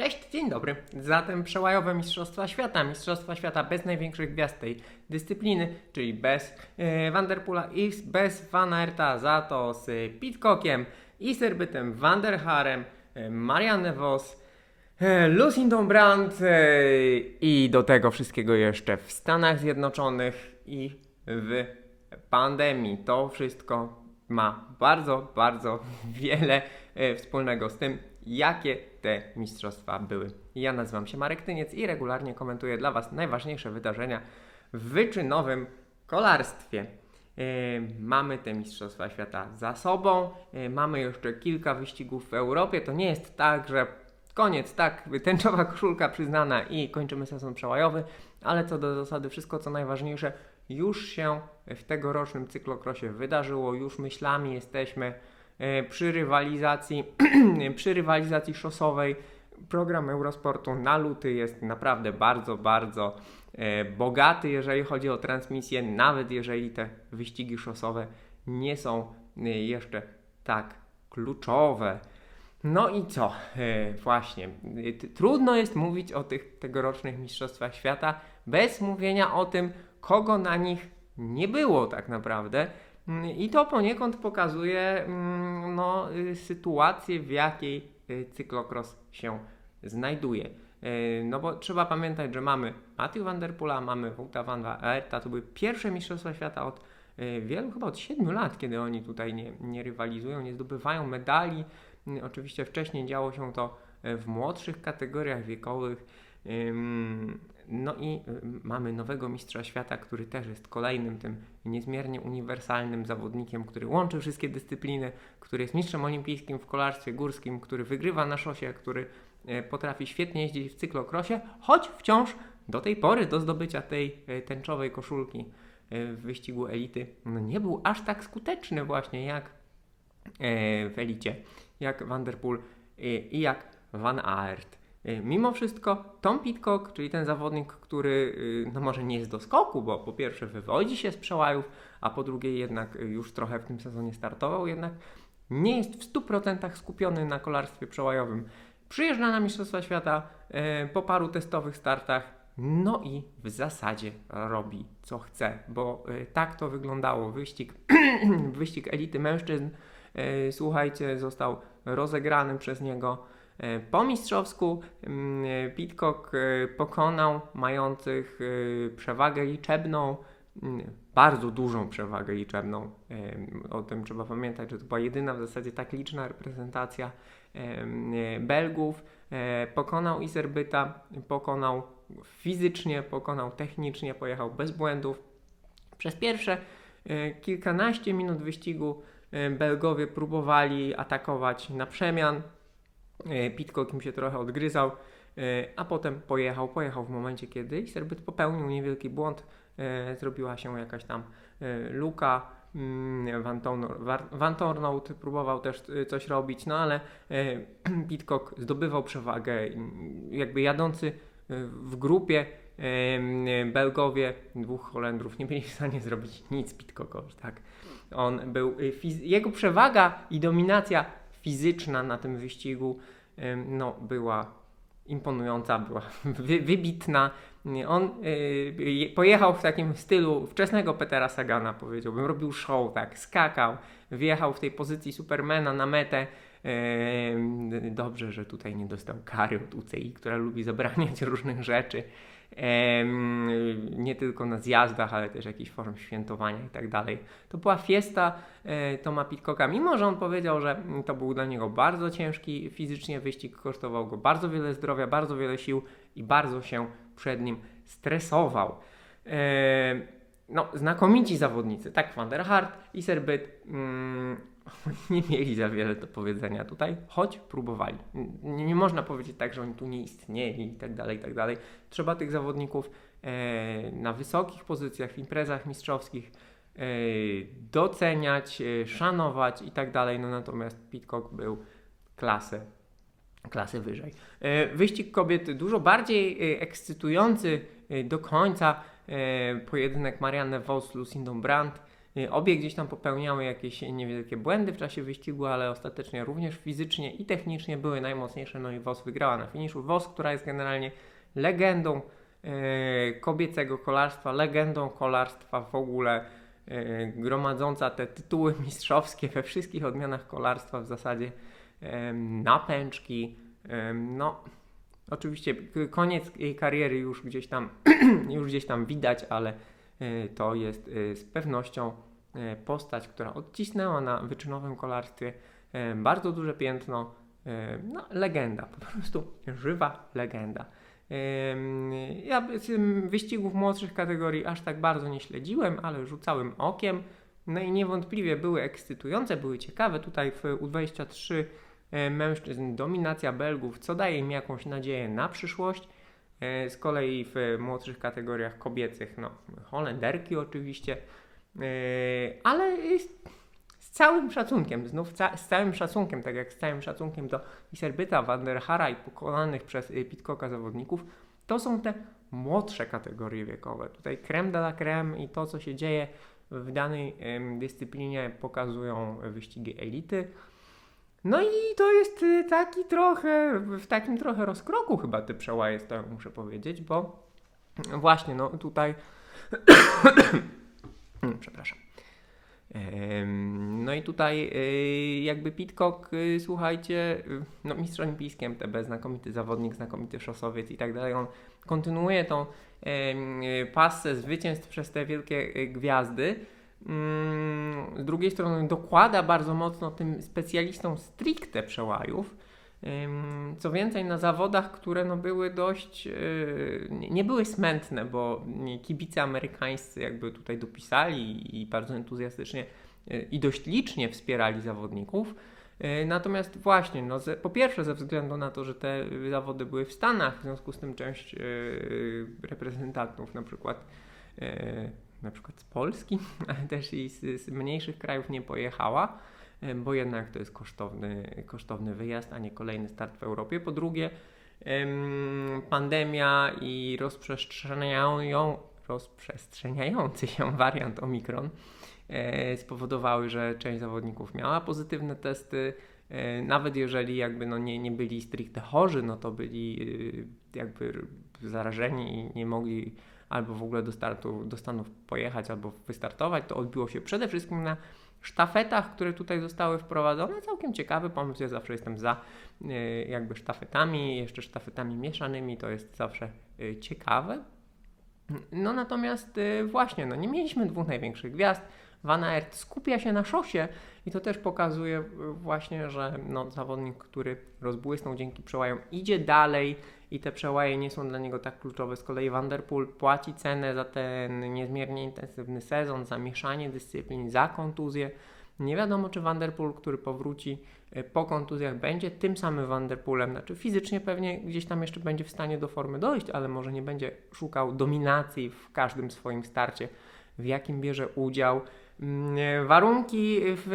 Cześć, dzień dobry. Zatem przełajowe Mistrzostwa Świata, Mistrzostwa Świata bez największych gwiazd tej dyscypliny, czyli bez e, Vanderpoola i bez Van Aerta, za to z Pitcockiem i Serbytem Van der Harem, e, Marianne Vos, e, Lucindą Brandt e, i do tego wszystkiego jeszcze w Stanach Zjednoczonych i w pandemii. To wszystko ma bardzo, bardzo wiele e, wspólnego z tym, jakie te mistrzostwa były. Ja nazywam się Marek Tyniec i regularnie komentuję dla Was najważniejsze wydarzenia w wyczynowym kolarstwie. E, Mamy te Mistrzostwa Świata za sobą, e, mamy jeszcze kilka wyścigów w Europie. To nie jest tak, że koniec, tak, tęczowa koszulka przyznana i kończymy sezon przełajowy, ale co do zasady wszystko co najważniejsze już się w tegorocznym cyklokrosie wydarzyło, już myślami jesteśmy przy rywalizacji, przy rywalizacji szosowej. Program Eurosportu na luty jest naprawdę bardzo, bardzo e, bogaty, jeżeli chodzi o transmisję, nawet jeżeli te wyścigi szosowe nie są e, jeszcze tak kluczowe. No i co? E, właśnie. E, Trudno jest mówić o tych tegorocznych Mistrzostwach Świata bez mówienia o tym, kogo na nich nie było tak naprawdę. I to poniekąd pokazuje mm, no, y, sytuację, w jakiej y, cyklokros się znajduje. E, No bo trzeba pamiętać, że mamy Matthew Van Der mamy Wouta Van Aerta, to były pierwsze Mistrzostwa Świata od wielu, chyba od 7 lat, kiedy oni tutaj nie, nie rywalizują, nie zdobywają medali. Oczywiście wcześniej działo się to w młodszych kategoriach wiekowych. No i y, mamy nowego mistrza świata, który też jest kolejnym tym niezmiernie uniwersalnym zawodnikiem, który łączy wszystkie dyscypliny, który jest mistrzem olimpijskim w kolarstwie górskim, który wygrywa na szosie, który e, potrafi świetnie jeździć w cyklokrosie, choć wciąż do tej pory do zdobycia tej e, tęczowej koszulki w wyścigu elity no nie był aż tak skuteczny właśnie jak w elicie, jak Van der Poel e, i jak Van Aert. E, Mimo wszystko Tom Pitcock, czyli ten zawodnik, który y, no może nie jest do skoku, bo po pierwsze wywodzi się z przełajów, a po drugie jednak y, już trochę w tym sezonie startował, jednak nie jest w 100% skupiony na kolarstwie przełajowym. Przyjeżdża na Mistrzostwa Świata po paru testowych startach, no i w zasadzie robi co chce, bo tak to wyglądało. Wyścig, wyścig elity mężczyzn, słuchajcie, został rozegrany przez niego. E, Po mistrzowsku mm, e, Pitcock e, pokonał mających przewagę liczebną, mm, bardzo dużą przewagę liczebną. O tym trzeba pamiętać, że to była jedyna w zasadzie tak liczna reprezentacja Belgów. Pokonał Iserbyta, pokonał fizycznie, pokonał technicznie, pojechał bez błędów. Przez pierwsze kilkanaście minut wyścigu Belgowie próbowali atakować na przemian. E, Pitcock im się trochę odgryzał, e, a potem pojechał. Pojechał w momencie, kiedy Serbyt popełnił niewielki błąd. e, Zrobiła się jakaś tam luka. mm, Van, Torno- War- Van Tornout próbował też coś robić, no ale Pitcock zdobywał przewagę. Jakby jadący w grupie Belgowie, dwóch Holendrów, nie byli w stanie zrobić nic Pitcockowi, tak? On był, jego przewaga i dominacja fizyczna na tym wyścigu no, była imponująca, była wy, wybitna. On y, y, pojechał w takim stylu wczesnego Petera Sagana, powiedziałbym. Robił show, tak, skakał, wjechał w tej pozycji Supermana na metę. Em, Dobrze, że tutaj nie dostał kary od UCI, która lubi zabraniać różnych rzeczy. Nie tylko na zjazdach, ale też jakichś form świętowania i tak dalej. To była fiesta e, Toma Pitcocka, mimo że on powiedział, że mm, to był dla niego bardzo ciężki fizycznie wyścig, kosztował go bardzo wiele zdrowia, bardzo wiele sił i bardzo się przed nim stresował. E, no, znakomici zawodnicy, tak Van der Hart i Serbyt mm, nie mieli za wiele do powiedzenia tutaj, choć próbowali. Nie, nie można powiedzieć tak, że oni tu nie istnieli i tak dalej, i tak dalej. Trzeba tych zawodników e, na wysokich pozycjach w imprezach mistrzowskich e, doceniać, e, szanować i tak dalej. No natomiast Pitcock był klasę, klasę wyżej. E, wyścig kobiet dużo bardziej e, ekscytujący e, do końca. Pojedynek Marianne Vos Lucindą Brandt. Y, Obie gdzieś tam popełniały jakieś niewielkie błędy w czasie wyścigu, ale ostatecznie również fizycznie i technicznie były najmocniejsze. No i WOS wygrała na finiszu. WOS, która jest generalnie legendą e, kobiecego kolarstwa, legendą kolarstwa w ogóle, e, gromadząca te tytuły mistrzowskie we wszystkich odmianach kolarstwa w zasadzie na pęczki. E, no, oczywiście koniec jej kariery już gdzieś tam, już gdzieś tam widać, ale to jest e, z pewnością e, postać, która odcisnęła na wyczynowym kolarstwie e, bardzo duże piętno. E, No, legenda, po prostu żywa legenda. Ja wyścigów młodszych kategorii aż tak bardzo nie śledziłem, ale rzucałem okiem. No i niewątpliwie były ekscytujące, były ciekawe. Tutaj w U23 e, mężczyzn dominacja Belgów, co daje im jakąś nadzieję na przyszłość. E, Z kolei w młodszych kategoriach kobiecych, no Holenderki oczywiście, E, ale z całym szacunkiem, znów ca- z całym szacunkiem, tak jak z całym szacunkiem do Iserbyta, Van der Hara i pokonanych przez y, Pitcocka zawodników, to są te młodsze kategorie wiekowe. Tutaj creme de la creme i to, co się dzieje w danej dyscyplinie pokazują wyścigi elity. No i to jest y, taki trochę, w takim trochę rozkroku chyba ty przełaje stoją, muszę powiedzieć, bo właśnie, no tutaj Mm, przepraszam. No i tutaj y, jakby Pitcock, y, słuchajcie, no mistrz olimpijski MTB, znakomity zawodnik, znakomity szosowiec i tak dalej, on kontynuuje tą pasę zwycięstw przez te wielkie gwiazdy. Mm, Z drugiej strony dokłada bardzo mocno tym specjalistom stricte przełajów. Co więcej, na zawodach, które no były dość, yy, nie były smętne, bo kibice amerykańscy jakby tutaj dopisali i bardzo entuzjastycznie yy, i dość licznie wspierali zawodników. Yy, Natomiast właśnie, no po pierwsze ze względu na to, że te y, zawody były w Stanach, w związku z tym część reprezentantów na przykład na przykład z Polski, ale też i z, z mniejszych krajów nie pojechała e, bo jednak to jest kosztowny, kosztowny wyjazd, a nie kolejny start w Europie. Po drugie, em, pandemia i rozprzestrzeniają, rozprzestrzeniający się wariant Omikron e, spowodowały, że część zawodników miała pozytywne testy. E, nawet jeżeli jakby no nie, nie byli stricte chorzy, no to byli jakby zarażeni i nie mogli albo w ogóle do, startu, do Stanów pojechać, albo wystartować, to odbiło się przede wszystkim na sztafetach, które tutaj zostały wprowadzone. Całkiem ciekawy pomysł, ja zawsze jestem za y, jakby sztafetami, jeszcze sztafetami mieszanymi, to jest zawsze y, ciekawe. No natomiast y, właśnie, no nie mieliśmy dwóch największych gwiazd. Van Aert skupia się na szosie i to też pokazuje właśnie, że no, zawodnik, który rozbłysnął dzięki przełajom, idzie dalej i te przełaje nie są dla niego tak kluczowe. Z kolei Van Der Poel płaci cenę za ten niezmiernie intensywny sezon, za mieszanie dyscyplin, za kontuzję. Nie wiadomo, czy Van Der Poel, który powróci y, po kontuzjach, będzie tym samym Van Der Poelem. Znaczy fizycznie pewnie gdzieś tam jeszcze będzie w stanie do formy dojść, ale może nie będzie szukał dominacji w każdym swoim starcie, w jakim bierze udział. Mm, Warunki w,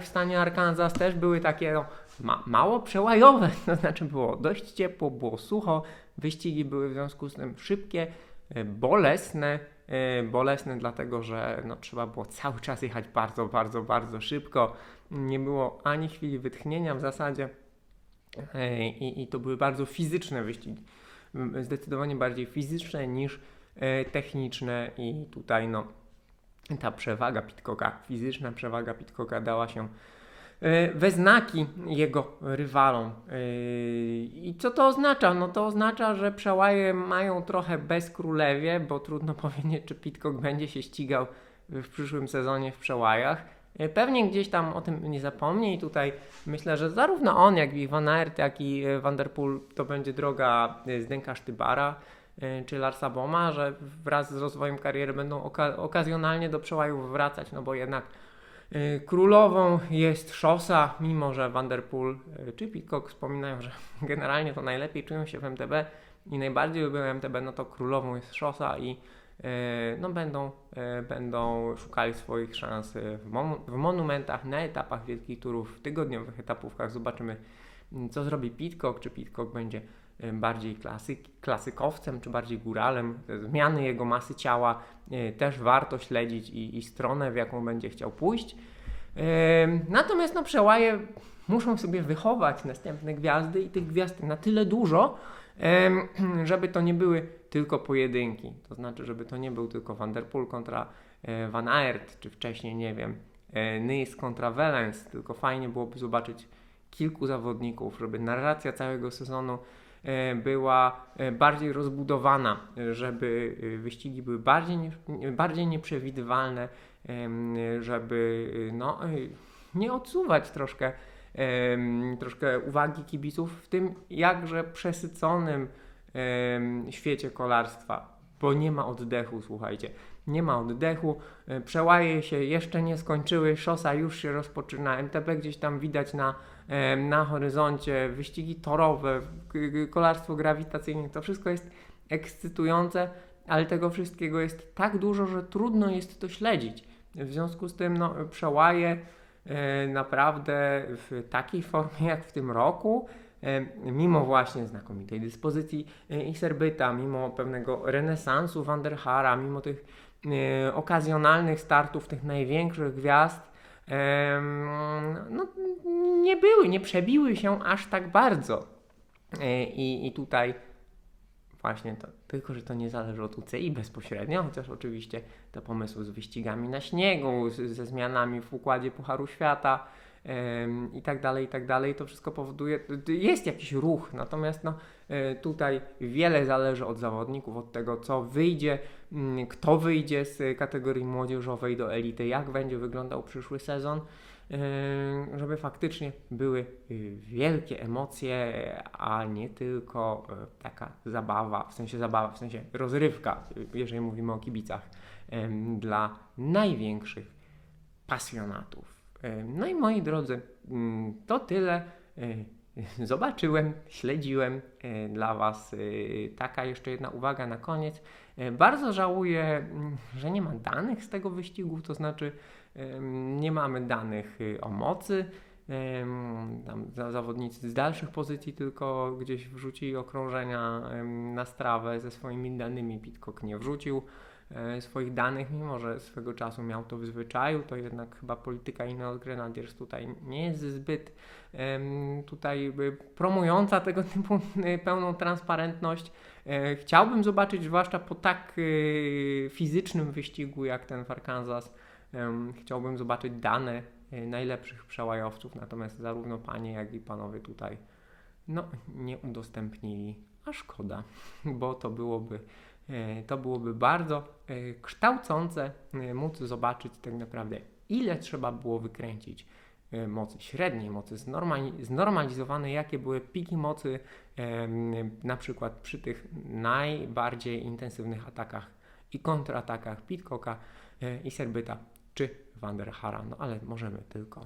w stanie Arkansas też były takie no, ma, mało przełajowe, to znaczy było dość ciepło, było sucho, wyścigi były w związku z tym szybkie, e, bolesne, e, bolesne dlatego, że no, trzeba było cały czas jechać bardzo, bardzo, bardzo szybko, nie było ani chwili wytchnienia w zasadzie e, i, i to były bardzo fizyczne wyścigi, zdecydowanie bardziej fizyczne niż techniczne i tutaj no ta przewaga Pitcocka, fizyczna przewaga Pitcocka dała się we znaki jego rywalom. E, I co to oznacza? No to oznacza, że przełaje mają trochę bez królewie, bo trudno powiedzieć, czy Pitcock będzie się ścigał w przyszłym sezonie w przełajach. E, Pewnie gdzieś tam o tym nie zapomni i tutaj myślę, że zarówno on, jak i Van Aert, jak i e, Van Der Poel to będzie droga e, Zdenka Sztybara e, czy Larsa Boma, że wraz z rozwojem kariery będą oka- okazjonalnie do przełajów wracać, no bo jednak e, królową jest szosa, mimo że Van Der Poel e, czy Pitcock wspominają, że generalnie to najlepiej czują się w MTB i najbardziej lubią MTB, no to królową jest szosa i e, no będą, będą szukali swoich szans w, mon- w monumentach, na etapach wielkich turów, w tygodniowych etapówkach. Zobaczymy, co zrobi Pitcock, czy Pitcock będzie bardziej klasyk, klasykowcem, czy bardziej góralem. Te Zmiany jego masy ciała e, też warto śledzić i, i stronę, w jaką będzie chciał pójść. Natomiast no, przełaje muszą sobie wychować następne gwiazdy i tych gwiazd na tyle dużo, żeby to nie były tylko pojedynki. To znaczy, żeby to nie był tylko Van der Poel kontra e, Van Aert, czy wcześniej, nie wiem, e, Nys kontra Wellens, tylko fajnie byłoby zobaczyć kilku zawodników, żeby narracja całego sezonu była e, bardziej rozbudowana, e, żeby e, wyścigi były bardziej, bardziej nieprzewidywalne, żeby e, no, e, nie odsuwać troszkę, troszkę uwagi kibiców w tym jakże przesyconym świecie kolarstwa, bo nie ma oddechu, słuchajcie. Nie ma oddechu, e, przełaje się jeszcze nie skończyły, szosa już się rozpoczyna, MTB gdzieś tam widać na, em, na horyzoncie, wyścigi torowe, kolarstwo grawitacyjne, to wszystko jest ekscytujące, ale tego wszystkiego jest tak dużo, że trudno jest to śledzić. W związku z tym no, przełaje e, naprawdę w takiej formie jak w tym roku, e, mimo właśnie znakomitej dyspozycji e, Iserbyta, mimo pewnego renesansu Wanderhara, mimo tych e, okazjonalnych startów tych największych gwiazd, no, nie były, nie przebiły się aż tak bardzo. E, I, i tutaj właśnie to, tylko, że to nie zależy od UCI bezpośrednio, chociaż oczywiście te pomysły z wyścigami na śniegu, z, ze zmianami w układzie Pucharu Świata i tak dalej, i tak dalej, to wszystko powoduje, jest jakiś ruch, natomiast no, e, tutaj wiele zależy od zawodników, od tego, co wyjdzie, mm, kto wyjdzie z kategorii młodzieżowej do elity, jak będzie wyglądał przyszły sezon, e, żeby faktycznie były y, wielkie emocje, a nie tylko e, taka zabawa, w sensie zabawa, w sensie rozrywka, jeżeli mówimy o kibicach, dla największych pasjonatów. Em, No i moi drodzy, mm, to tyle. E, Zobaczyłem, śledziłem e, dla Was. e, Taka jeszcze jedna uwaga na koniec. E, Bardzo żałuję, mm, że nie ma danych z tego wyścigu, to znaczy nie mamy danych y, o mocy. Tam za- zawodnicy z dalszych pozycji tylko gdzieś wrzucili okrążenia na strawę ze swoimi danymi. Pitcock nie wrzucił e, swoich danych, mimo że swego czasu miał to w zwyczaju, to jednak chyba polityka Ineos Grenadiers tutaj nie jest zbyt tutaj y, promująca tego typu y, pełną transparentność. E, Chciałbym zobaczyć, zwłaszcza po tak fizycznym wyścigu jak ten w Arkansas, chciałbym zobaczyć dane najlepszych przełajowców, natomiast zarówno panie, jak i panowie tutaj no, nie udostępnili, a szkoda, bo to byłoby, e, to byłoby bardzo e, kształcące móc zobaczyć tak naprawdę, ile trzeba było wykręcić mocy średniej, mocy znormali- znormalizowanej, jakie były piki mocy na przykład przy tych najbardziej intensywnych atakach i kontratakach Pitcocka i Serbyta czy Wanderhara, no ale możemy tylko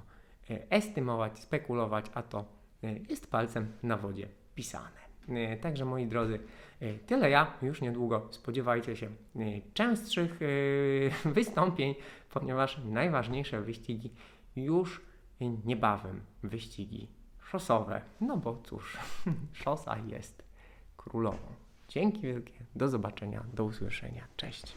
e, estymować, spekulować, a to e, jest palcem na wodzie pisane. E, Także moi drodzy, tyle ja. Już niedługo spodziewajcie się częstszych wystąpień, ponieważ najważniejsze wyścigi już niebawem wyścigi szosowe. No bo cóż, szosa jest królową. Dzięki wielkie, do zobaczenia, do usłyszenia. Cześć.